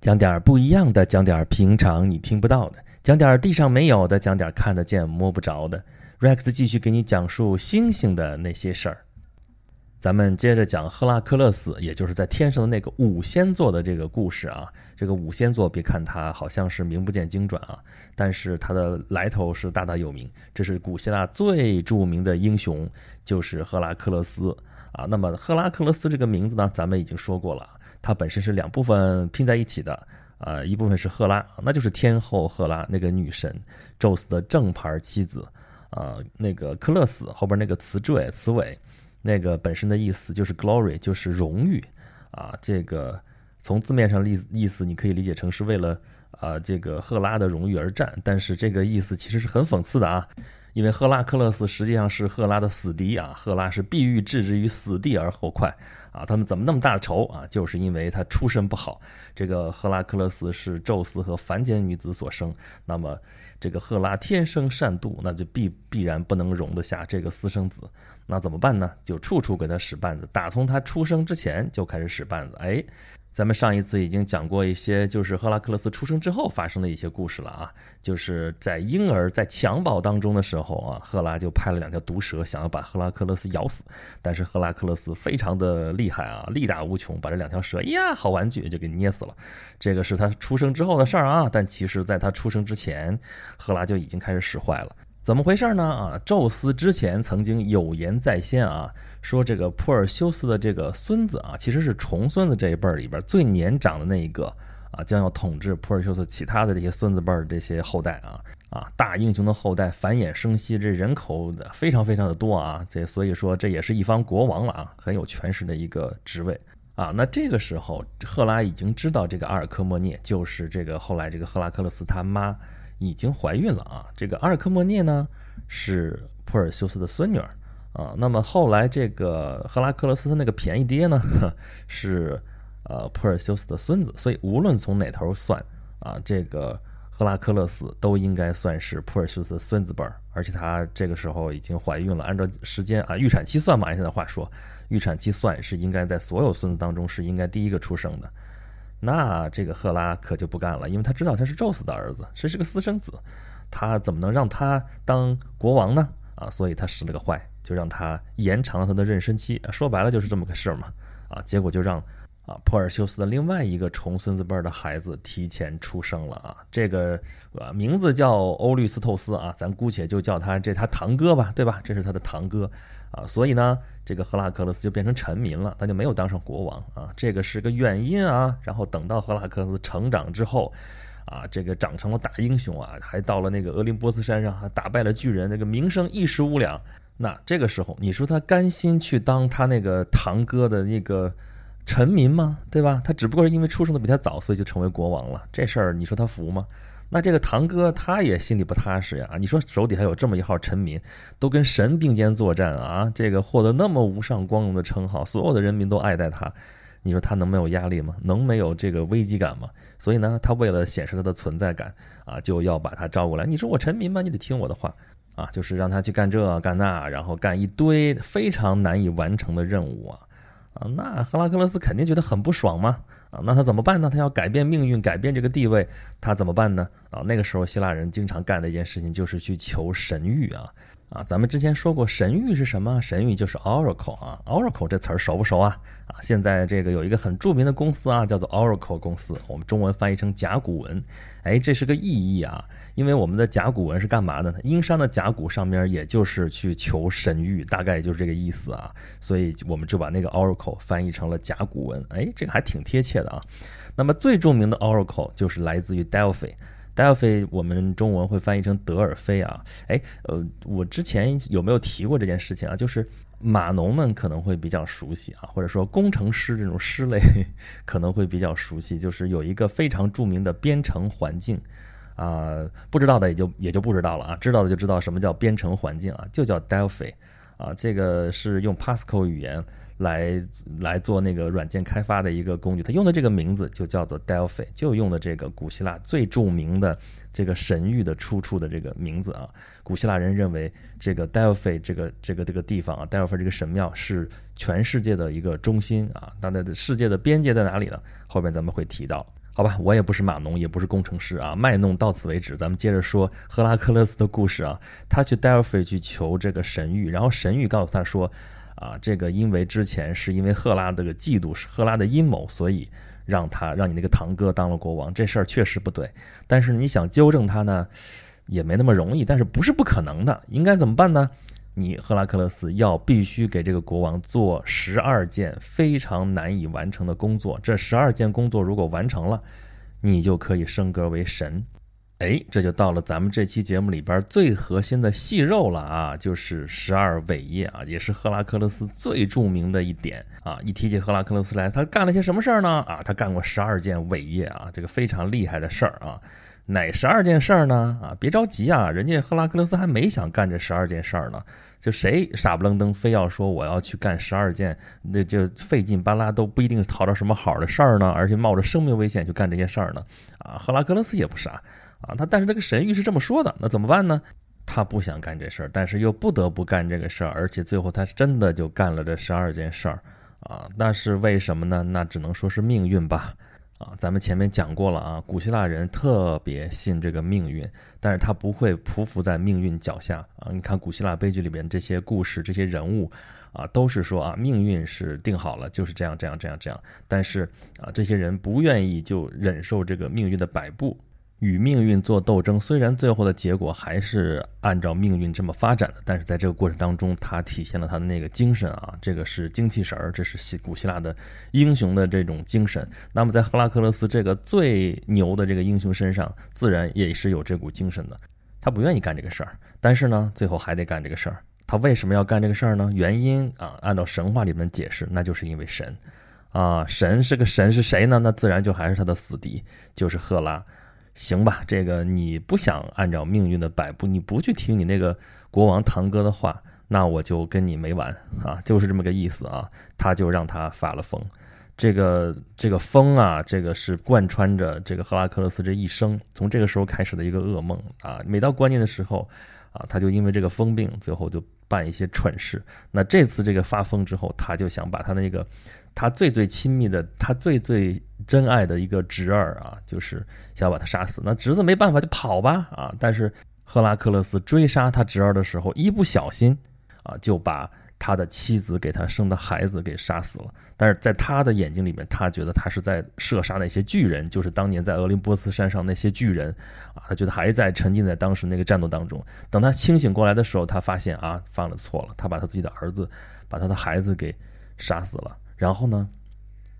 讲点儿不一样的，讲点儿平常你听不到的，讲点儿地上没有的，讲点儿看得见摸不着的。Rex 继续给你讲述星星的那些事儿。咱们接着讲赫拉克勒斯，也就是在天上的那个五仙座的这个故事啊。这个五仙座，别看它好像是名不见经传啊，但是它的来头是大大有名。这是古希腊最著名的英雄，就是赫拉克勒斯啊。那么赫拉克勒斯这个名字呢，咱们已经说过了。它本身是两部分拼在一起的，啊，一部分是赫拉，那就是天后赫拉那个女神，宙斯的正牌妻子，啊，那个克勒斯后边那个词缀词尾，那个本身的意思就是 glory，就是荣誉，啊，这个从字面上意意思你可以理解成是为了啊这个赫拉的荣誉而战，但是这个意思其实是很讽刺的啊。因为赫拉克勒斯实际上是赫拉的死敌啊，赫拉是必欲置之于死地而后快啊。他们怎么那么大的仇啊？就是因为他出身不好。这个赫拉克勒斯是宙斯和凡间女子所生，那么这个赫拉天生善妒，那就必必然不能容得下这个私生子。那怎么办呢？就处处给他使绊子，打从他出生之前就开始使绊子。哎。咱们上一次已经讲过一些，就是赫拉克勒斯出生之后发生的一些故事了啊，就是在婴儿在襁褓当中的时候啊，赫拉就派了两条毒蛇想要把赫拉克勒斯咬死，但是赫拉克勒斯非常的厉害啊，力大无穷，把这两条蛇呀好玩具就给捏死了。这个是他出生之后的事儿啊，但其实在他出生之前，赫拉就已经开始使坏了。怎么回事呢？啊，宙斯之前曾经有言在先啊，说这个普尔修斯的这个孙子啊，其实是重孙子这一辈儿里边最年长的那一个啊，将要统治普尔修斯其他的这些孙子辈儿这些后代啊啊，大英雄的后代繁衍生息，这人口的非常非常的多啊，这所以说这也是一方国王了啊，很有权势的一个职位啊。那这个时候，赫拉已经知道这个阿尔科莫涅就是这个后来这个赫拉克勒斯他妈。已经怀孕了啊！这个阿尔科莫涅呢是普尔修斯的孙女儿啊。那么后来这个赫拉克勒斯他那个便宜爹呢 是呃普尔修斯的孙子，所以无论从哪头算啊，这个赫拉克勒斯都应该算是普尔修斯的孙子辈儿。而且他这个时候已经怀孕了，按照时间啊预产期算嘛，按现在话说，预产期算是应该在所有孙子当中是应该第一个出生的。那这个赫拉可就不干了，因为他知道他是宙斯的儿子，谁是个私生子，他怎么能让他当国王呢？啊，所以他使了个坏，就让他延长了他的妊娠期。说白了就是这么个事儿嘛。啊，结果就让啊珀尔修斯的另外一个重孙子辈的孩子提前出生了啊。这个啊名字叫欧律斯透斯啊，咱姑且就叫他这他堂哥吧，对吧？这是他的堂哥。啊，所以呢，这个赫拉克勒斯就变成臣民了，他就没有当上国王啊，这个是个原因啊。然后等到赫拉克勒斯成长之后，啊，这个长成了大英雄啊，还到了那个俄林波斯山上，还打败了巨人，那个名声一时无两。那这个时候，你说他甘心去当他那个堂哥的那个臣民吗？对吧？他只不过是因为出生的比他早，所以就成为国王了。这事儿你说他服吗？那这个堂哥他也心里不踏实呀！你说手底下有这么一号臣民，都跟神并肩作战啊！这个获得那么无上光荣的称号，所有的人民都爱戴他，你说他能没有压力吗？能没有这个危机感吗？所以呢，他为了显示他的存在感啊，就要把他招过来。你说我臣民嘛，你得听我的话啊，就是让他去干这干那，然后干一堆非常难以完成的任务啊。啊，那赫拉克勒斯肯定觉得很不爽嘛！啊，那他怎么办呢？他要改变命运，改变这个地位，他怎么办呢？啊，那个时候希腊人经常干的一件事情就是去求神谕啊。啊，咱们之前说过神谕是什么？神谕就是 oracle 啊，oracle 这词儿熟不熟啊？啊，现在这个有一个很著名的公司啊，叫做 oracle 公司，我们中文翻译成甲骨文。哎，这是个意义啊，因为我们的甲骨文是干嘛的呢？殷商的甲骨上面也就是去求神谕，大概就是这个意思啊，所以我们就把那个 oracle 翻译成了甲骨文。哎，这个还挺贴切的啊。那么最著名的 oracle 就是来自于 Delphi。Delphi 我们中文会翻译成德尔菲啊，哎，呃，我之前有没有提过这件事情啊？就是码农们可能会比较熟悉啊，或者说工程师这种师类 可能会比较熟悉，就是有一个非常著名的编程环境啊，不知道的也就也就不知道了啊，知道的就知道什么叫编程环境啊，就叫 Delphi 啊，这个是用 Pascal 语言。来来做那个软件开发的一个工具，它用的这个名字就叫做 Delphi，就用的这个古希腊最著名的这个神域的出处的这个名字啊。古希腊人认为这个 Delphi 这个这个这个地方啊，Delphi 这个神庙是全世界的一个中心啊。它的世界的边界在哪里呢？后边咱们会提到好吧，我也不是码农，也不是工程师啊，卖弄到此为止。咱们接着说赫拉克勒斯的故事啊。他去 Delphi 去求这个神谕，然后神谕告诉他说，啊，这个因为之前是因为赫拉这个嫉妒是赫拉的阴谋，所以让他让你那个堂哥当了国王，这事儿确实不对。但是你想纠正他呢，也没那么容易，但是不是不可能的。应该怎么办呢？你赫拉克勒斯要必须给这个国王做十二件非常难以完成的工作，这十二件工作如果完成了，你就可以升格为神。哎，这就到了咱们这期节目里边最核心的细肉了啊，就是十二伟业啊，也是赫拉克勒斯最著名的一点啊。一提起赫拉克勒斯来，他干了些什么事儿呢？啊，他干过十二件伟业啊，这个非常厉害的事儿啊。哪十二件事儿呢？啊，别着急啊，人家赫拉克勒斯还没想干这十二件事儿呢。就谁傻不愣登非要说我要去干十二件，那就费劲巴拉都不一定讨着什么好的事儿呢，而且冒着生命危险去干这些事儿呢。啊，赫拉克勒斯也不傻啊，他但是这个神谕是这么说的，那怎么办呢？他不想干这事儿，但是又不得不干这个事儿，而且最后他真的就干了这十二件事儿啊。那是为什么呢？那只能说是命运吧。啊，咱们前面讲过了啊，古希腊人特别信这个命运，但是他不会匍匐在命运脚下啊。你看古希腊悲剧里边这些故事、这些人物啊，都是说啊，命运是定好了，就是这样、这样、这样、这样。但是啊，这些人不愿意就忍受这个命运的摆布。与命运做斗争，虽然最后的结果还是按照命运这么发展的，但是在这个过程当中，他体现了他的那个精神啊，这个是精气神儿，这是希古希腊的英雄的这种精神。那么在赫拉克勒斯这个最牛的这个英雄身上，自然也是有这股精神的。他不愿意干这个事儿，但是呢，最后还得干这个事儿。他为什么要干这个事儿呢？原因啊，按照神话里面解释，那就是因为神啊，神是个神是谁呢？那自然就还是他的死敌，就是赫拉。行吧，这个你不想按照命运的摆布，你不去听你那个国王堂哥的话，那我就跟你没完啊，就是这么个意思啊。他就让他发了疯，这个这个疯啊，这个是贯穿着这个赫拉克勒斯这一生，从这个时候开始的一个噩梦啊。每到关键的时候啊，他就因为这个疯病，最后就办一些蠢事。那这次这个发疯之后，他就想把他那个。他最最亲密的，他最最真爱的一个侄儿啊，就是想把他杀死。那侄子没办法，就跑吧啊！但是赫拉克勒斯追杀他侄儿的时候，一不小心啊，就把他的妻子给他生的孩子给杀死了。但是在他的眼睛里面，他觉得他是在射杀那些巨人，就是当年在俄林波斯山上那些巨人啊。他觉得还在沉浸在当时那个战斗当中。等他清醒过来的时候，他发现啊，犯了错了，他把他自己的儿子，把他的孩子给杀死了。然后呢，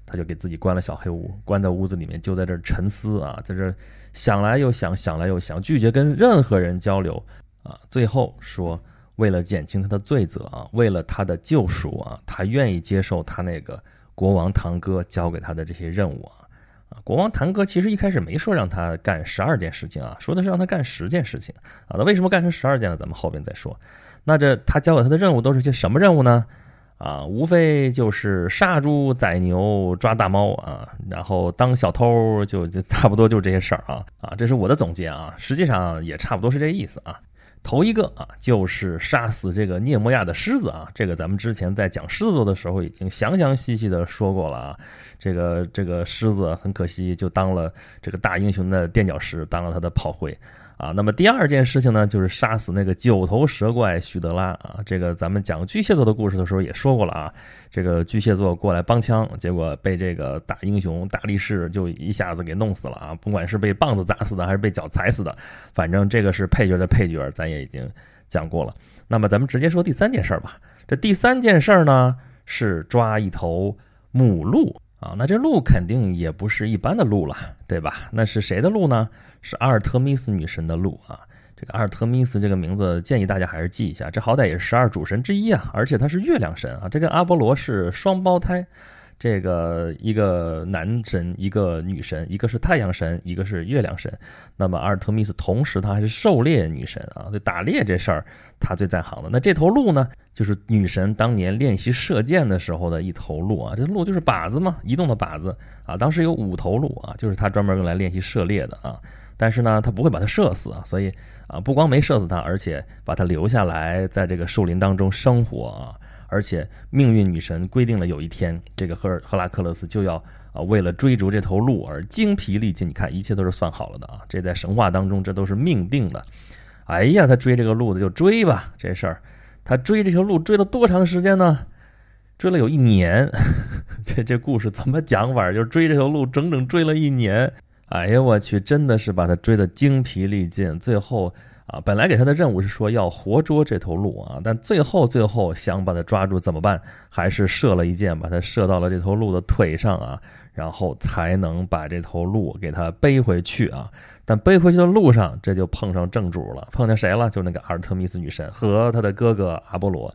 他就给自己关了小黑屋，关在屋子里面，就在这儿沉思啊，在这想来又想，想来又想，拒绝跟任何人交流啊。最后说，为了减轻他的罪责啊，为了他的救赎啊，他愿意接受他那个国王堂哥交给他的这些任务啊。啊，国王堂哥其实一开始没说让他干十二件事情啊，说的是让他干十件事情啊。那为什么干成十二件呢？咱们后边再说。那这他交给他的任务都是些什么任务呢？啊，无非就是杀猪宰牛抓大猫啊，然后当小偷就就差不多就这些事儿啊啊，这是我的总结啊，实际上也差不多是这意思啊。头一个啊，就是杀死这个涅摩亚的狮子啊，这个咱们之前在讲狮子座的时候已经详详细细的说过了啊。这个这个狮子很可惜就当了这个大英雄的垫脚石，当了他的炮灰。啊，那么第二件事情呢，就是杀死那个九头蛇怪许德拉啊。这个咱们讲巨蟹座的故事的时候也说过了啊。这个巨蟹座过来帮腔，结果被这个大英雄大力士就一下子给弄死了啊。不管是被棒子砸死的，还是被脚踩死的，反正这个是配角的配角，咱也已经讲过了。那么咱们直接说第三件事儿吧。这第三件事儿呢，是抓一头母鹿啊。那这鹿肯定也不是一般的鹿了，对吧？那是谁的鹿呢？是阿尔特弥斯女神的鹿啊，这个阿尔特弥斯这个名字建议大家还是记一下，这好歹也是十二主神之一啊，而且他是月亮神啊，这跟阿波罗是双胞胎，这个一个男神，一个女神，一个是太阳神，一个是月亮神。那么阿尔特弥斯同时她还是狩猎女神啊，对打猎这事儿她最在行的。那这头鹿呢，就是女神当年练习射箭的时候的一头鹿啊，这鹿就是靶子嘛，移动的靶子啊，当时有五头鹿啊，就是她专门用来练习射猎的啊。但是呢，他不会把他射死啊，所以啊，不光没射死他，而且把他留下来，在这个树林当中生活啊。而且命运女神规定了，有一天这个赫赫拉克勒斯就要啊，为了追逐这头鹿而精疲力尽。你看，一切都是算好了的啊！这在神话当中，这都是命定的。哎呀，他追这个鹿的就追吧，这事儿，他追这条鹿追了多长时间呢？追了有一年。这这故事怎么讲法？就是追这条鹿整整追了一年。哎呀，我去，真的是把他追得精疲力尽。最后。啊，本来给他的任务是说要活捉这头鹿啊，但最后最后想把它抓住怎么办？还是射了一箭，把它射到了这头鹿的腿上啊，然后才能把这头鹿给他背回去啊。但背回去的路上，这就碰上正主了，碰见谁了？就那个阿尔特弥斯女神和她的哥哥阿波罗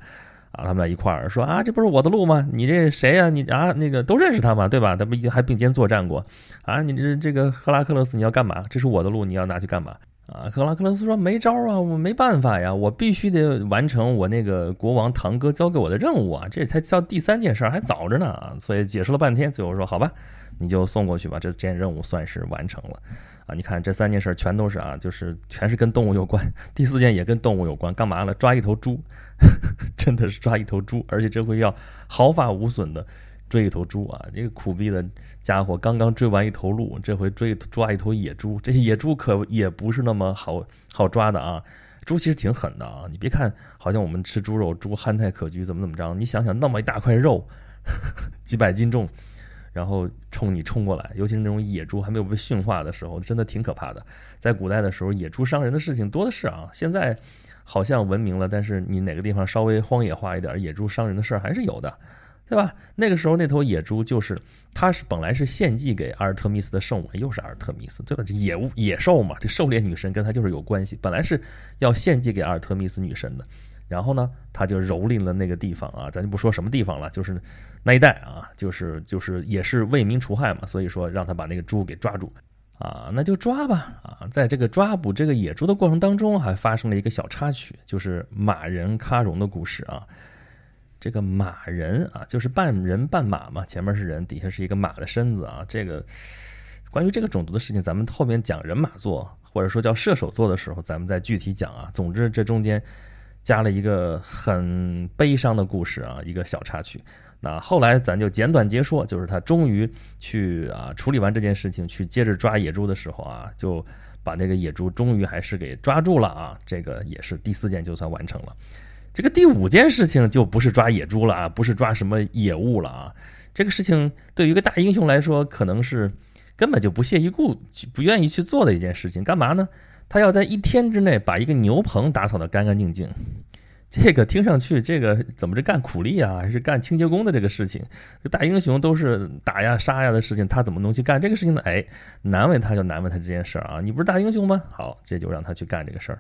啊，他们俩一块儿说啊，这不是我的路吗？你这谁呀？你啊，那个都认识他嘛，对吧？他不已经还并肩作战过啊？你这这个赫拉克勒斯，你要干嘛？这是我的路，你要拿去干嘛？啊，赫拉克勒斯说没招啊，我没办法呀，我必须得完成我那个国王堂哥交给我的任务啊，这才叫第三件事，还早着呢啊，所以解释了半天，最后说好吧，你就送过去吧，这这件任务算是完成了啊。你看这三件事全都是啊，就是全是跟动物有关，第四件也跟动物有关，干嘛呢？抓一头猪，真的是抓一头猪，而且这回要毫发无损的。追一头猪啊！这个苦逼的家伙刚刚追完一头鹿，这回追抓一头野猪。这野猪可也不是那么好好抓的啊！猪其实挺狠的啊！你别看好像我们吃猪肉，猪憨态可掬，怎么怎么着？你想想，那么一大块肉，几百斤重，然后冲你冲过来，尤其是那种野猪还没有被驯化的时候，真的挺可怕的。在古代的时候，野猪伤人的事情多的是啊。现在好像文明了，但是你哪个地方稍微荒野化一点，野猪伤人的事儿还是有的。对吧？那个时候那头野猪就是，它是本来是献祭给阿尔特弥斯的圣物，又是阿尔特弥斯，对吧？这野物野兽嘛，这狩猎女神跟它就是有关系，本来是要献祭给阿尔特弥斯女神的。然后呢，他就蹂躏了那个地方啊，咱就不说什么地方了，就是那一带啊，就是就是也是为民除害嘛，所以说让他把那个猪给抓住啊，那就抓吧啊，在这个抓捕这个野猪的过程当中，还发生了一个小插曲，就是马人喀戎的故事啊。这个马人啊，就是半人半马嘛，前面是人，底下是一个马的身子啊。这个关于这个种族的事情，咱们后面讲人马座或者说叫射手座的时候，咱们再具体讲啊。总之，这中间加了一个很悲伤的故事啊，一个小插曲。那后来咱就简短截说，就是他终于去啊处理完这件事情，去接着抓野猪的时候啊，就把那个野猪终于还是给抓住了啊。这个也是第四件就算完成了。这个第五件事情就不是抓野猪了啊，不是抓什么野物了啊。这个事情对于一个大英雄来说，可能是根本就不屑一顾、不愿意去做的一件事情。干嘛呢？他要在一天之内把一个牛棚打扫得干干净净。这个听上去，这个怎么是干苦力啊，还是干清洁工的这个事情？大英雄都是打呀杀呀的事情，他怎么能去干这个事情呢？哎，难为他就难为他这件事儿啊！你不是大英雄吗？好，这就让他去干这个事儿。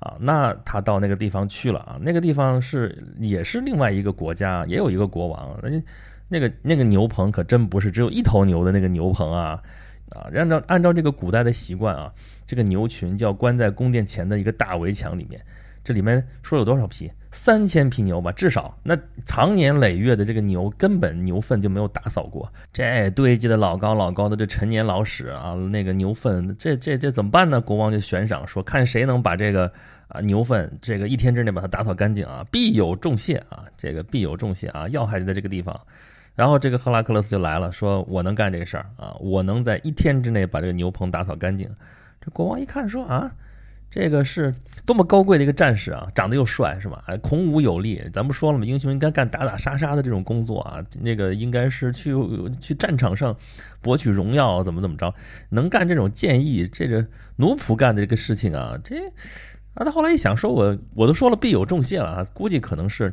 啊，那他到那个地方去了啊，那个地方是也是另外一个国家，也有一个国王。人家那个那个牛棚可真不是只有一头牛的那个牛棚啊，啊，按照按照这个古代的习惯啊，这个牛群就要关在宫殿前的一个大围墙里面。这里面说有多少匹？三千匹牛吧，至少。那长年累月的这个牛，根本牛粪就没有打扫过，这堆积的老高老高的这陈年老屎啊，那个牛粪，这这这怎么办呢？国王就悬赏说，看谁能把这个啊牛粪，这个一天之内把它打扫干净啊，必有重谢啊，这个必有重谢啊，要害就在这个地方。然后这个赫拉克勒斯就来了，说我能干这个事儿啊，我能在一天之内把这个牛棚打扫干净。这国王一看说啊。这个是多么高贵的一个战士啊，长得又帅是吧？还孔武有力。咱不说了吗？英雄应该干打打杀杀的这种工作啊，那个应该是去去战场上博取荣耀，怎么怎么着？能干这种建议，这个奴仆干的这个事情啊，这啊，他后来一想，说我我都说了必有重谢了啊，估计可能是。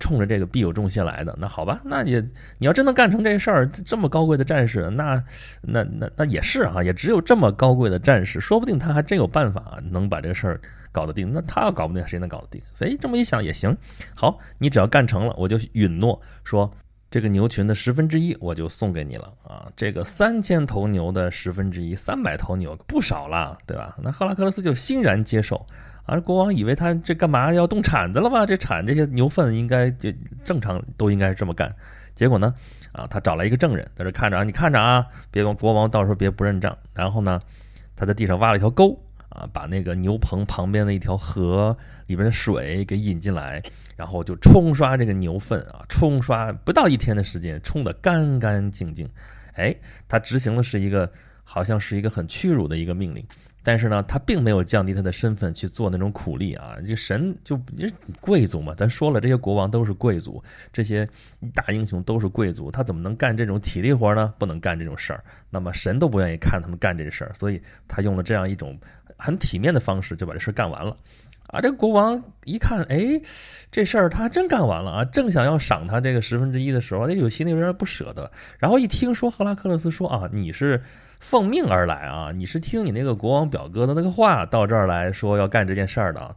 冲着这个必有重谢来的，那好吧，那也你要真能干成这事儿，这么高贵的战士，那那那那也是啊，也只有这么高贵的战士，说不定他还真有办法能把这个事儿搞得定。那他要搞不定，谁能搞得定？所以这么一想也行。好，你只要干成了，我就允诺说，这个牛群的十分之一我就送给你了啊。这个三千头牛的十分之一，三百头牛不少了，对吧？那赫拉克勒斯就欣然接受。而国王以为他这干嘛要动铲子了吧？这铲这些牛粪应该就正常都应该是这么干。结果呢，啊，他找来一个证人在这看着啊，你看着啊，别国王到时候别不认账。然后呢，他在地上挖了一条沟啊，把那个牛棚旁边的一条河里边的水给引进来，然后就冲刷这个牛粪啊，冲刷不到一天的时间，冲得干干净净。哎，他执行的是一个好像是一个很屈辱的一个命令。但是呢，他并没有降低他的身份去做那种苦力啊！这神就贵族嘛，咱说了，这些国王都是贵族，这些大英雄都是贵族，他怎么能干这种体力活呢？不能干这种事儿。那么神都不愿意看他们干这事儿，所以他用了这样一种很体面的方式就把这事儿干完了。啊，这国王一看，哎，这事儿他还真干完了啊！正想要赏他这个十分之一的时候，他有心里有点不舍得。然后一听说赫拉克勒斯说啊，你是。奉命而来啊！你是听你那个国王表哥的那个话到这儿来说要干这件事儿的，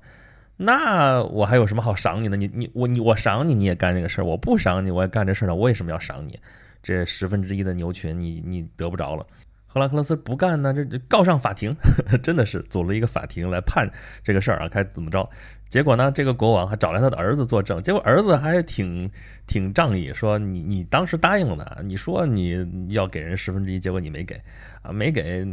那我还有什么好赏你的？你你我你我赏你你也干这个事儿，我不赏你我也干这事儿呢？我为什么要赏你？这十分之一的牛群你你得不着了。赫拉克勒斯不干呢，这这告上法庭，真的是组了一个法庭来判这个事儿啊，该怎么着？结果呢，这个国王还找来他的儿子作证，结果儿子还挺挺仗义，说你你当时答应的，你说你要给人十分之一，结果你没给。啊，没给，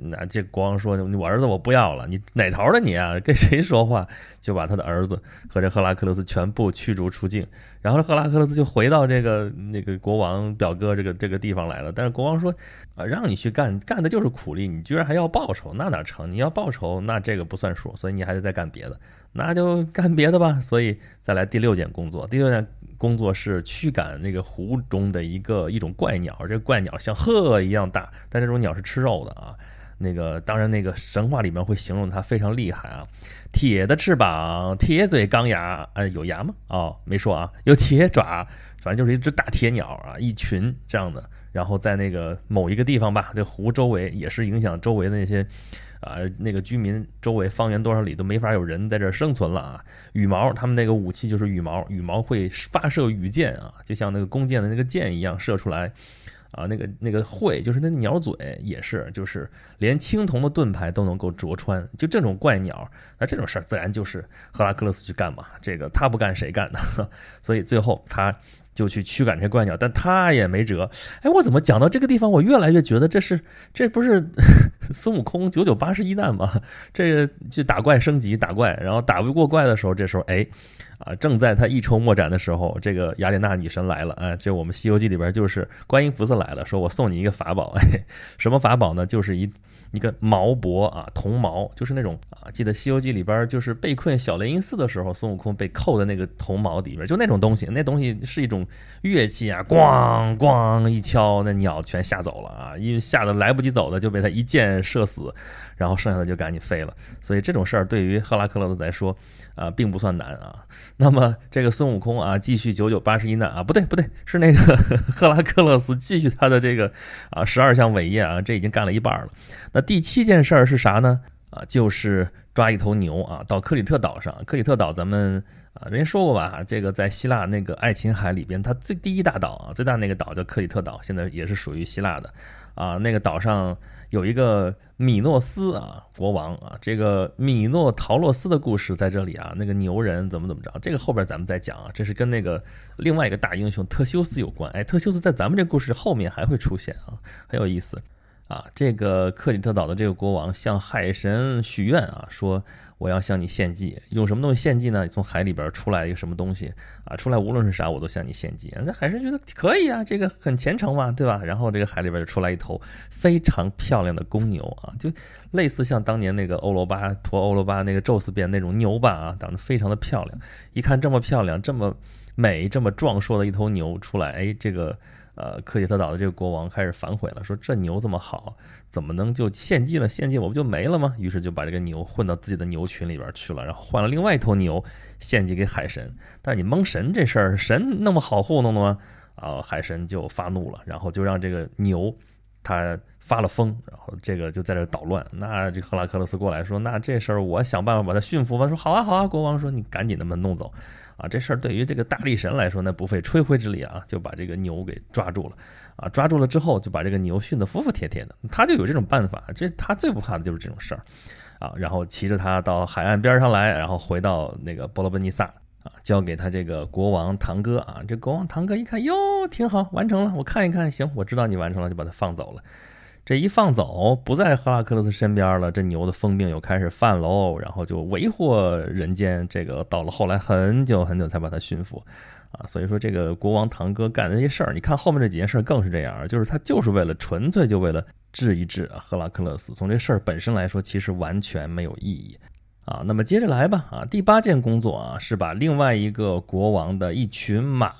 那这国王说：“我儿子我不要了，你哪头的你啊？跟谁说话？”就把他的儿子和这赫拉克勒斯全部驱逐出境。然后赫拉克勒斯就回到这个那个国王表哥这个这个地方来了。但是国王说：“啊，让你去干，干的就是苦力，你居然还要报酬，那哪成？你要报酬，那这个不算数，所以你还得再干别的。那就干别的吧。所以再来第六件工作，第六件。”工作是驱赶那个湖中的一个一种怪鸟，这怪鸟像鹤一样大，但这种鸟是吃肉的啊。那个当然，那个神话里面会形容它非常厉害啊，铁的翅膀，铁嘴钢牙，呃，有牙吗？哦，没说啊，有铁爪，反正就是一只大铁鸟啊，一群这样的。然后在那个某一个地方吧，这湖周围也是影响周围的那些。啊，那个居民周围方圆多少里都没法有人在这儿生存了啊！羽毛，他们那个武器就是羽毛，羽毛会发射羽箭啊，就像那个弓箭的那个箭一样射出来啊。那个那个喙就是那鸟嘴也是，就是连青铜的盾牌都能够啄穿。就这种怪鸟，那这种事儿自然就是赫拉克勒斯去干嘛？这个他不干谁干呢？所以最后他。就去驱赶这怪鸟，但他也没辙。哎，我怎么讲到这个地方，我越来越觉得这是这不是 孙悟空九九八十一难吗？这个去打怪升级打怪，然后打不过怪的时候，这时候哎啊，正在他一筹莫展的时候，这个雅典娜女神来了。啊，这我们《西游记》里边就是观音菩萨来了，说我送你一个法宝。哎，什么法宝呢？就是一。一个毛帛啊，铜毛，就是那种啊，记得《西游记》里边就是被困小雷音寺的时候，孙悟空被扣在那个铜毛里边，就那种东西，那东西是一种乐器啊，咣咣一敲，那鸟全吓走了啊，因为吓得来不及走的就被他一箭射死，然后剩下的就赶紧飞了。所以这种事儿对于赫拉克勒斯来说。啊，并不算难啊。那么这个孙悟空啊，继续九九八十一难啊，不对不对，是那个 赫拉克勒斯继续他的这个啊十二项伟业啊，这已经干了一半了。那第七件事儿是啥呢？啊，就是抓一头牛啊，到克里特岛上。克里特岛咱们啊，人家说过吧，这个在希腊那个爱琴海里边，它最第一大岛啊，最大那个岛叫克里特岛，现在也是属于希腊的啊。那个岛上。有一个米诺斯啊，国王啊，这个米诺陶洛斯的故事在这里啊，那个牛人怎么怎么着，这个后边咱们再讲啊，这是跟那个另外一个大英雄特修斯有关，哎，特修斯在咱们这故事后面还会出现啊，很有意思啊，这个克里特岛的这个国王向海神许愿啊，说。我要向你献祭，用什么东西献祭呢？从海里边出来一个什么东西啊？出来无论是啥，我都向你献祭。那海神觉得可以啊，这个很虔诚嘛，对吧？然后这个海里边就出来一头非常漂亮的公牛啊，就类似像当年那个欧罗巴驮欧罗巴那个宙斯变那种牛吧啊，长得非常的漂亮。一看这么漂亮、这么美、这么壮硕的一头牛出来，哎，这个。呃，克里特岛的这个国王开始反悔了，说这牛这么好，怎么能就献祭了？献祭我不就没了吗？于是就把这个牛混到自己的牛群里边去了，然后换了另外一头牛献祭给海神。但是你蒙神这事儿，神那么好糊弄的吗？啊，海神就发怒了，然后就让这个牛他发了疯，然后这个就在这捣乱。那这赫拉克勒斯过来说，那这事儿我想办法把他驯服吧。说好啊好啊，国王说你赶紧的把弄走。啊，这事儿对于这个大力神来说，那不费吹灰之力啊，就把这个牛给抓住了。啊，抓住了之后，就把这个牛训得服服帖帖的。他就有这种办法，这他最不怕的就是这种事儿。啊，然后骑着他到海岸边上来，然后回到那个波罗奔尼撒，啊，交给他这个国王堂哥啊。这国王堂哥一看，哟，挺好，完成了，我看一看，行，我知道你完成了，就把他放走了。这一放走，不在赫拉克勒斯身边了，这牛的疯病又开始犯喽，然后就为祸人间。这个到了后来很久很久才把它驯服，啊。所以说这个国王堂哥干的那些事儿，你看后面这几件事儿更是这样，就是他就是为了纯粹就为了治一治赫拉克勒斯。从这事儿本身来说，其实完全没有意义啊。那么接着来吧啊，第八件工作啊是把另外一个国王的一群马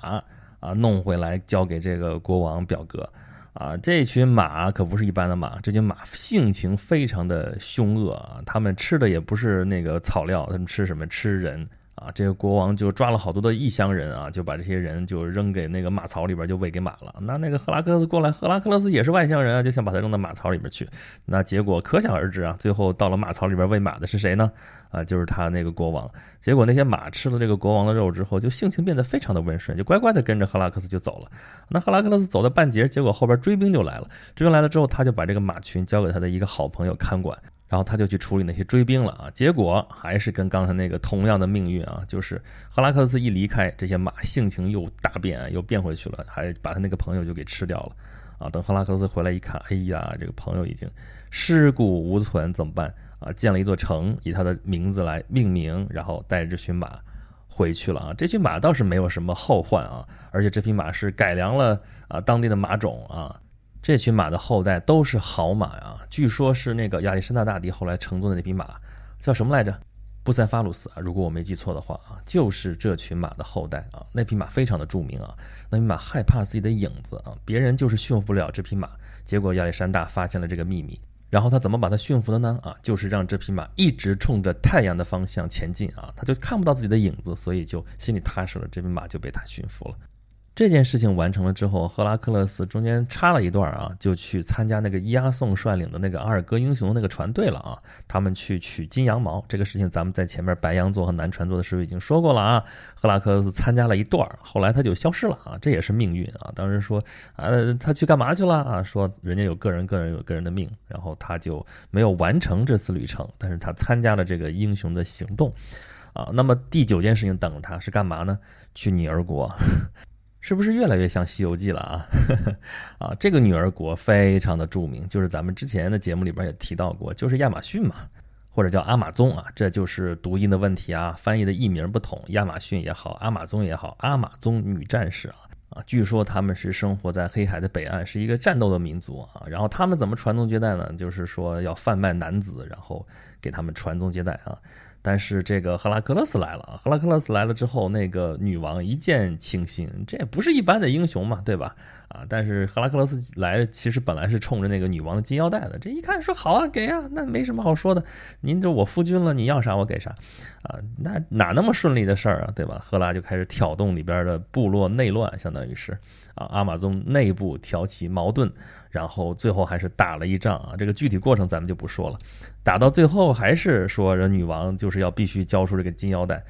啊弄回来交给这个国王表哥。啊，这群马可不是一般的马，这群马性情非常的凶恶啊，他们吃的也不是那个草料，他们吃什么？吃人。啊，这个国王就抓了好多的异乡人啊，就把这些人就扔给那个马槽里边，就喂给马了。那那个赫拉克勒斯过来，赫拉克勒斯也是外乡人啊，就想把他扔到马槽里边去。那结果可想而知啊，最后到了马槽里边喂马的是谁呢？啊，就是他那个国王。结果那些马吃了这个国王的肉之后，就性情变得非常的温顺，就乖乖的跟着赫拉克斯就走了。那赫拉克斯走到半截，结果后边追兵就来了。追兵来了之后，他就把这个马群交给他的一个好朋友看管。然后他就去处理那些追兵了啊，结果还是跟刚才那个同样的命运啊，就是赫拉克斯一离开，这些马性情又大变，又变回去了，还把他那个朋友就给吃掉了啊。等赫拉克斯回来一看，哎呀，这个朋友已经尸骨无存，怎么办啊？建了一座城，以他的名字来命名，然后带着这群马回去了啊。这群马倒是没有什么后患啊，而且这匹马是改良了啊当地的马种啊。这群马的后代都是好马啊，据说是那个亚历山大大帝后来乘坐的那匹马，叫什么来着？布塞法鲁斯啊，如果我没记错的话啊，就是这群马的后代啊。那匹马非常的著名啊，那匹马害怕自己的影子啊，别人就是驯服不了这匹马。结果亚历山大发现了这个秘密，然后他怎么把它驯服的呢？啊，就是让这匹马一直冲着太阳的方向前进啊，他就看不到自己的影子，所以就心里踏实了，这匹马就被他驯服了。这件事情完成了之后，赫拉克勒斯中间插了一段啊，就去参加那个伊阿宋率领的那个阿尔戈英雄的那个船队了啊。他们去取金羊毛，这个事情咱们在前面白羊座和南船座的时候已经说过了啊。赫拉克勒斯参加了一段，后来他就消失了啊，这也是命运啊。当时说啊，他去干嘛去了啊？说人家有个人，个人有个人的命，然后他就没有完成这次旅程，但是他参加了这个英雄的行动啊。那么第九件事情等着他是干嘛呢？去女儿国。是不是越来越像《西游记》了啊？啊，这个女儿国非常的著名，就是咱们之前的节目里边也提到过，就是亚马逊嘛，或者叫阿马宗啊，这就是读音的问题啊，翻译的译名不同，亚马逊也好，阿马宗也好，阿马宗女战士啊啊，据说他们是生活在黑海的北岸，是一个战斗的民族啊。然后他们怎么传宗接代呢？就是说要贩卖男子，然后给他们传宗接代啊。但是这个赫拉克勒斯来了啊！赫拉克勒斯来了之后，那个女王一见倾心，这也不是一般的英雄嘛，对吧？啊！但是赫拉克勒斯来，其实本来是冲着那个女王的金腰带的。这一看说好啊，给啊，那没什么好说的。您就我夫君了，你要啥我给啥，啊，那哪那么顺利的事儿啊，对吧？赫拉就开始挑动里边的部落内乱，相当于是啊，阿马宗内部挑起矛盾。然后最后还是打了一仗啊，这个具体过程咱们就不说了。打到最后还是说，人女王就是要必须交出这个金腰带。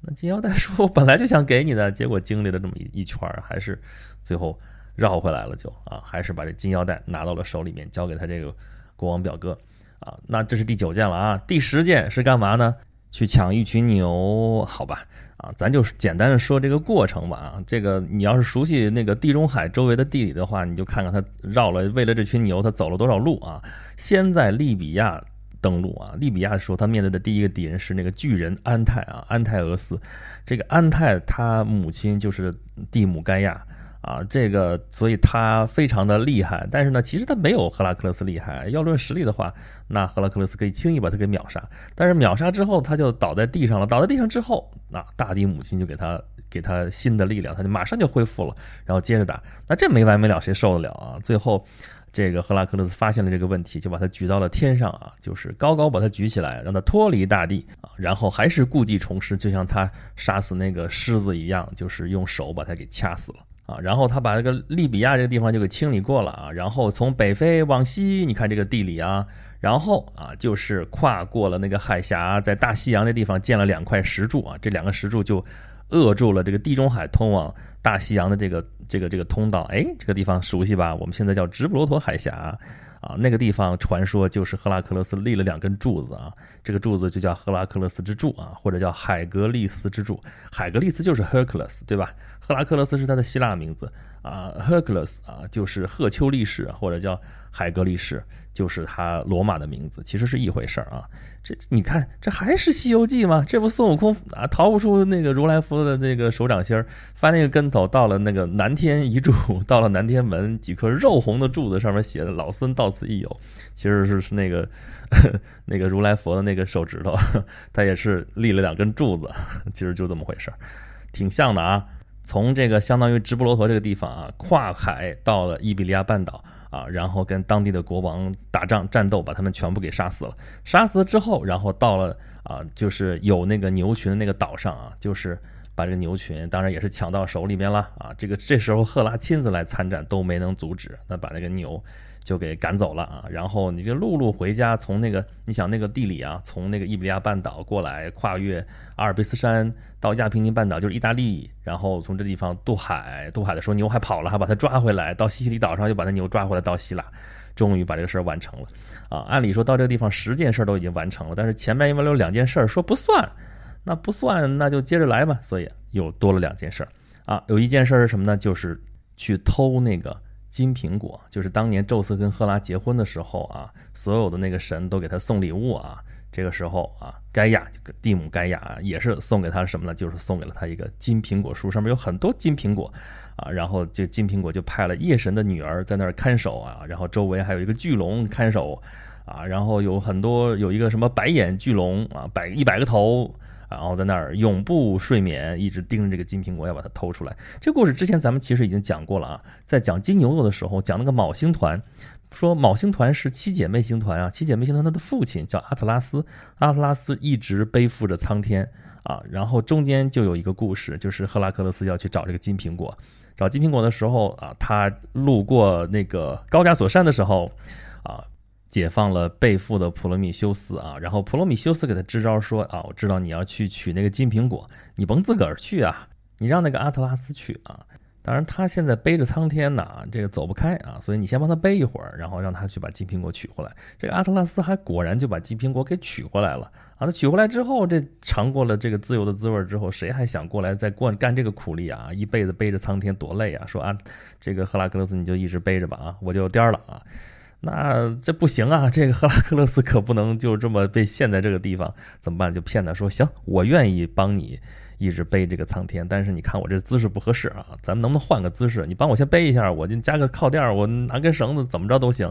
那金腰带说，我本来就想给你的，结果经历了这么一一圈，还是最后绕回来了，就啊，还是把这金腰带拿到了手里面，交给他这个国王表哥啊。那这是第九件了啊，第十件是干嘛呢？去抢一群牛，好吧。啊，咱就简单的说这个过程吧。啊，这个你要是熟悉那个地中海周围的地理的话，你就看看他绕了为了这群牛，他走了多少路啊？先在利比亚登陆啊，利比亚的时候，他面对的第一个敌人是那个巨人安泰啊，安泰俄斯。这个安泰他母亲就是蒂姆盖亚。啊，这个，所以他非常的厉害，但是呢，其实他没有赫拉克勒斯厉害。要论实力的话，那赫拉克勒斯可以轻易把他给秒杀。但是秒杀之后，他就倒在地上了。倒在地上之后，那大地母亲就给他给他新的力量，他就马上就恢复了，然后接着打。那这没完没了，谁受得了啊？最后，这个赫拉克勒斯发现了这个问题，就把他举到了天上啊，就是高高把他举起来，让他脱离大地啊，然后还是故技重施，就像他杀死那个狮子一样，就是用手把他给掐死了。啊，然后他把这个利比亚这个地方就给清理过了啊，然后从北非往西，你看这个地理啊，然后啊就是跨过了那个海峡，在大西洋那地方建了两块石柱啊，这两个石柱就扼住了这个地中海通往大西洋的这个这个这个通道。哎，这个地方熟悉吧？我们现在叫直布罗陀海峡。啊，那个地方传说就是赫拉克勒斯立了两根柱子啊，这个柱子就叫赫拉克勒斯之柱啊，或者叫海格力斯之柱。海格力斯就是 Hercules，对吧？赫拉克勒斯是他的希腊名字啊，Hercules 啊，就是赫丘利士或者叫海格力士，就是他罗马的名字，其实是一回事儿啊。这你看，这还是《西游记》吗？这不孙悟空啊，逃不出那个如来佛的那个手掌心儿，翻那个跟头，到了那个南天一柱，到了南天门，几颗肉红的柱子上面写的“老孙到此一游”，其实是是那个 那个如来佛的那个手指头，他也是立了两根柱子，其实就这么回事儿，挺像的啊。从这个相当于直布罗陀这个地方啊，跨海到了伊比利亚半岛啊，然后跟当地的国王打仗战斗，把他们全部给杀死了。杀死了之后，然后到了啊，就是有那个牛群的那个岛上啊，就是把这个牛群，当然也是抢到手里边了啊。这个这时候赫拉亲自来参战，都没能阻止，那把那个牛。就给赶走了啊，然后你就陆路回家，从那个你想那个地理啊，从那个伊比利亚半岛过来，跨越阿尔卑斯山到亚平宁半岛，就是意大利，然后从这地方渡海，渡海的时候牛还跑了，还把它抓回来，到西西里岛上又把那牛抓回来，到希腊，终于把这个事儿完成了啊。按理说到这个地方十件事都已经完成了，但是前面因为有两件事说不算，那不算那就接着来吧，所以又多了两件事啊。有一件事是什么呢？就是去偷那个。金苹果就是当年宙斯跟赫拉结婚的时候啊，所有的那个神都给他送礼物啊。这个时候啊，盖亚蒂姆盖亚也是送给他什么呢？就是送给了他一个金苹果树，上面有很多金苹果啊。然后这金苹果就派了夜神的女儿在那儿看守啊，然后周围还有一个巨龙看守啊，然后有很多有一个什么白眼巨龙啊，百一百个头。然后在那儿永不睡眠，一直盯着这个金苹果，要把它偷出来。这故事之前咱们其实已经讲过了啊，在讲金牛座的时候，讲那个昴星团，说昴星团是七姐妹星团啊，七姐妹星团它的父亲叫阿特拉斯，阿特拉斯一直背负着苍天啊。然后中间就有一个故事，就是赫拉克勒斯要去找这个金苹果，找金苹果的时候啊，他路过那个高加索山的时候啊。解放了被缚的普罗米修斯啊，然后普罗米修斯给他支招说啊，我知道你要去取那个金苹果，你甭自个儿去啊，你让那个阿特拉斯去啊。当然他现在背着苍天呢，这个走不开啊，所以你先帮他背一会儿，然后让他去把金苹果取回来。这个阿特拉斯还果然就把金苹果给取回来了啊。他取回来之后，这尝过了这个自由的滋味之后，谁还想过来再过干这个苦力啊？一辈子背着苍天多累啊！说啊，这个赫拉克勒斯你就一直背着吧啊，我就颠了啊。那这不行啊！这个赫拉克勒斯可不能就这么被陷在这个地方，怎么办？就骗他说：“行，我愿意帮你一直背这个苍天，但是你看我这姿势不合适啊，咱们能不能换个姿势？你帮我先背一下，我就加个靠垫，我拿根绳子，怎么着都行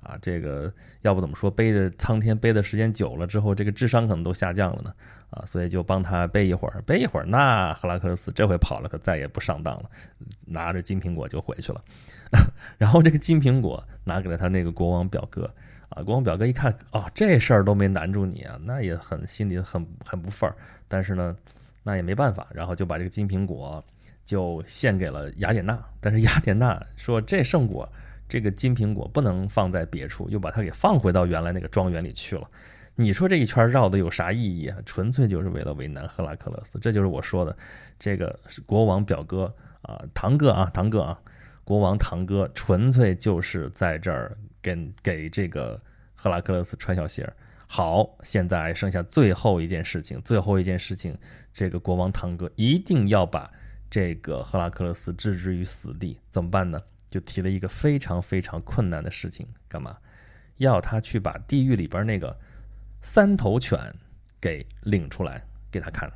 啊。这个要不怎么说背着苍天背的时间久了之后，这个智商可能都下降了呢啊！所以就帮他背一会儿，背一会儿，那赫拉克勒斯这回跑了，可再也不上当了，拿着金苹果就回去了。”然后这个金苹果拿给了他那个国王表哥啊，国王表哥一看，哦，这事儿都没难住你啊，那也很心里很很不忿儿。但是呢，那也没办法，然后就把这个金苹果就献给了雅典娜。但是雅典娜说，这圣果，这个金苹果不能放在别处，又把它给放回到原来那个庄园里去了。你说这一圈绕的有啥意义啊？纯粹就是为了为难赫拉克勒斯。这就是我说的，这个是国王表哥啊，堂哥啊，堂哥啊。国王堂哥纯粹就是在这儿给给这个赫拉克勒斯穿小鞋。好，现在剩下最后一件事情，最后一件事情，这个国王堂哥一定要把这个赫拉克勒斯置之于死地。怎么办呢？就提了一个非常非常困难的事情，干嘛？要他去把地狱里边那个三头犬给领出来给他看。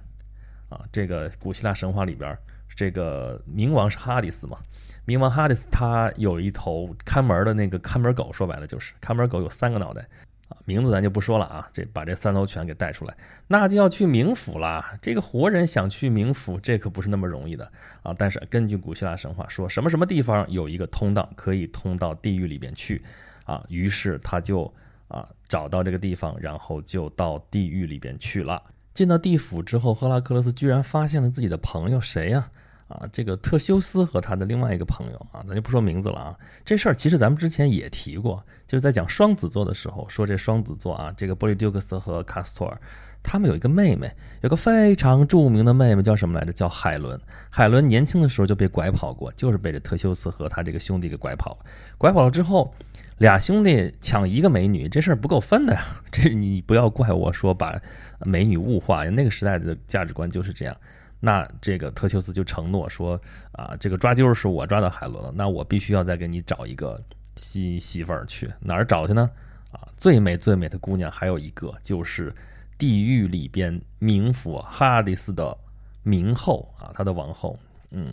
啊，这个古希腊神话里边，这个冥王是哈迪斯嘛？冥王哈迪斯他有一头看门的那个看门狗，说白了就是看门狗有三个脑袋啊，名字咱就不说了啊。这把这三头犬给带出来，那就要去冥府了。这个活人想去冥府，这可不是那么容易的啊。但是根据古希腊神话说，什么什么地方有一个通道可以通到地狱里边去啊，于是他就啊找到这个地方，然后就到地狱里边去了。进到地府之后，赫拉克勒斯居然发现了自己的朋友谁呀？啊，这个特修斯和他的另外一个朋友啊，咱就不说名字了啊。这事儿其实咱们之前也提过，就是在讲双子座的时候，说这双子座啊，这个波利丢克斯和卡斯托尔，他们有一个妹妹，有个非常著名的妹妹，叫什么来着？叫海伦。海伦年轻的时候就被拐跑过，就是被这特修斯和他这个兄弟给拐跑了。拐跑了之后，俩兄弟抢一个美女，这事儿不够分的呀。这你不要怪我说把美女物化，那个时代的价值观就是这样。那这个特修斯就承诺说啊，这个抓阄是我抓到海伦了，那我必须要再给你找一个新媳妇儿去哪儿找去呢？啊，最美最美的姑娘还有一个，就是地狱里边冥府哈迪斯的冥后啊，他的王后。嗯，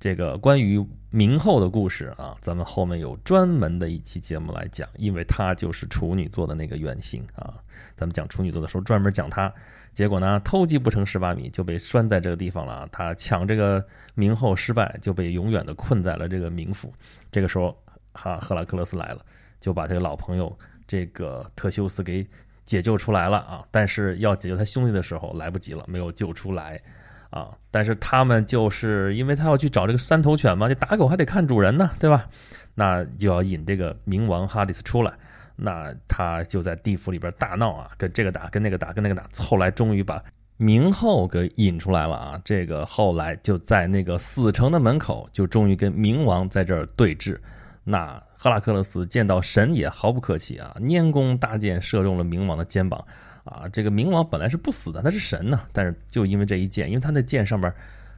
这个关于冥后的故事啊，咱们后面有专门的一期节目来讲，因为他就是处女座的那个原型啊。咱们讲处女座的时候专门讲他，结果呢偷鸡不成蚀把米，就被拴在这个地方了。他抢这个冥后失败，就被永远的困在了这个冥府。这个时候，哈赫拉克勒斯来了，就把这个老朋友。这个特修斯给解救出来了啊！但是要解救他兄弟的时候来不及了，没有救出来啊！但是他们就是因为他要去找这个三头犬嘛，这打狗还得看主人呢，对吧？那就要引这个冥王哈迪斯出来，那他就在地府里边大闹啊，跟这个打，跟那个打，跟那个打，后来终于把冥后给引出来了啊！这个后来就在那个死城的门口，就终于跟冥王在这儿对峙。那赫拉克勒斯见到神也毫不客气啊，拈弓搭箭射中了冥王的肩膀啊！这个冥王本来是不死的，他是神呢，但是就因为这一箭，因为他那箭上面，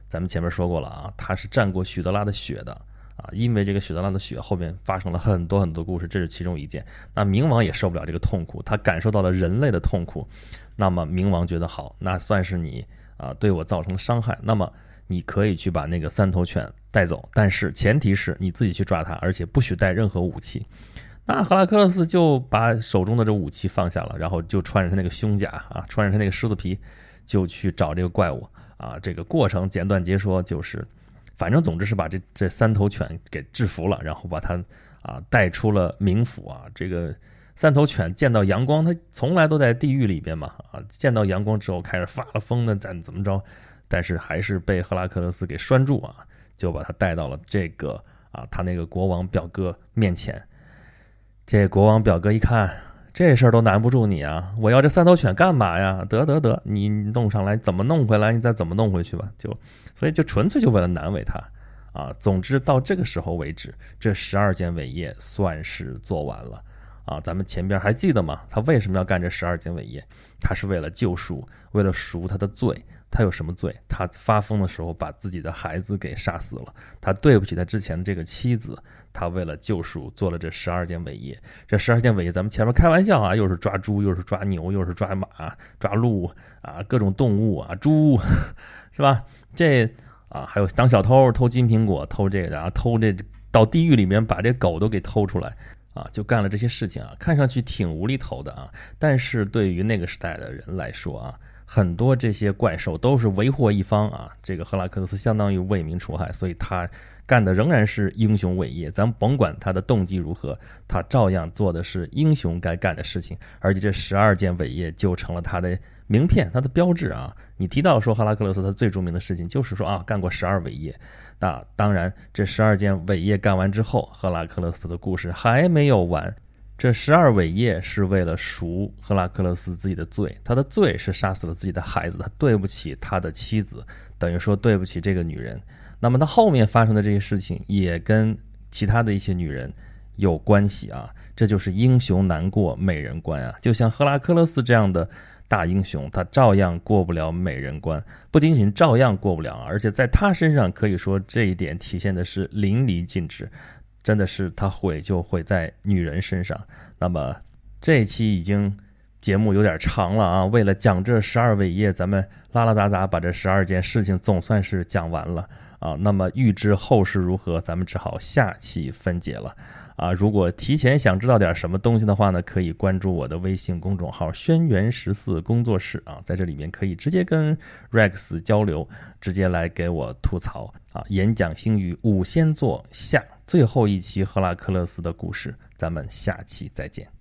咱们前面说过了啊，他是蘸过许德拉的血的啊，因为这个许德拉的血后面发生了很多很多故事，这是其中一件。那冥王也受不了这个痛苦，他感受到了人类的痛苦，那么冥王觉得好，那算是你啊对我造成伤害，那么。你可以去把那个三头犬带走，但是前提是你自己去抓它，而且不许带任何武器。那赫拉克勒斯就把手中的这武器放下了，然后就穿着他那个胸甲啊，穿着他那个狮子皮，就去找这个怪物啊。这个过程简短截说，就是反正总之是把这这三头犬给制服了，然后把它啊带出了冥府啊。这个三头犬见到阳光，它从来都在地狱里边嘛啊，见到阳光之后开始发了疯的，怎怎么着？但是还是被赫拉克勒斯给拴住啊，就把他带到了这个啊，他那个国王表哥面前。这国王表哥一看，这事儿都难不住你啊！我要这三头犬干嘛呀？得得得，你弄上来怎么弄回来？你再怎么弄回去吧。就所以就纯粹就为了难为他啊。总之到这个时候为止，这十二件伟业算是做完了啊。咱们前边还记得吗？他为什么要干这十二件伟业？他是为了救赎，为了赎他的罪。他有什么罪？他发疯的时候把自己的孩子给杀死了。他对不起他之前的这个妻子。他为了救赎做了这十二件伟业。这十二件伟业，咱们前面开玩笑啊，又是抓猪，又是抓牛，又是抓马，抓鹿啊，各种动物啊，猪 是吧？这啊，还有当小偷偷金苹果，偷这个啊，偷这到地狱里面把这狗都给偷出来啊，就干了这些事情啊，看上去挺无厘头的啊。但是对于那个时代的人来说啊。很多这些怪兽都是为祸一方啊！这个赫拉克勒斯相当于为民除害，所以他干的仍然是英雄伟业。咱甭管他的动机如何，他照样做的是英雄该干的事情。而且这十二件伟业就成了他的名片，他的标志啊！你提到说赫拉克勒斯他最著名的事情就是说啊，干过十二伟业。那当然，这十二件伟业干完之后，赫拉克勒斯的故事还没有完。这十二伟业是为了赎赫拉克勒斯自己的罪，他的罪是杀死了自己的孩子，他对不起他的妻子，等于说对不起这个女人。那么他后面发生的这些事情也跟其他的一些女人有关系啊，这就是英雄难过美人关啊。就像赫拉克勒斯这样的大英雄，他照样过不了美人关，不仅仅照样过不了，而且在他身上可以说这一点体现的是淋漓尽致。真的是他毁就毁在女人身上。那么这一期已经节目有点长了啊，为了讲这十二伟业，咱们拉拉杂杂把这十二件事情总算是讲完了啊。那么预知后事如何，咱们只好下期分解了啊。如果提前想知道点什么东西的话呢，可以关注我的微信公众号“轩辕十四工作室”啊，在这里面可以直接跟 Rex 交流，直接来给我吐槽啊。演讲星语五仙座下。最后一期赫拉克勒斯的故事，咱们下期再见。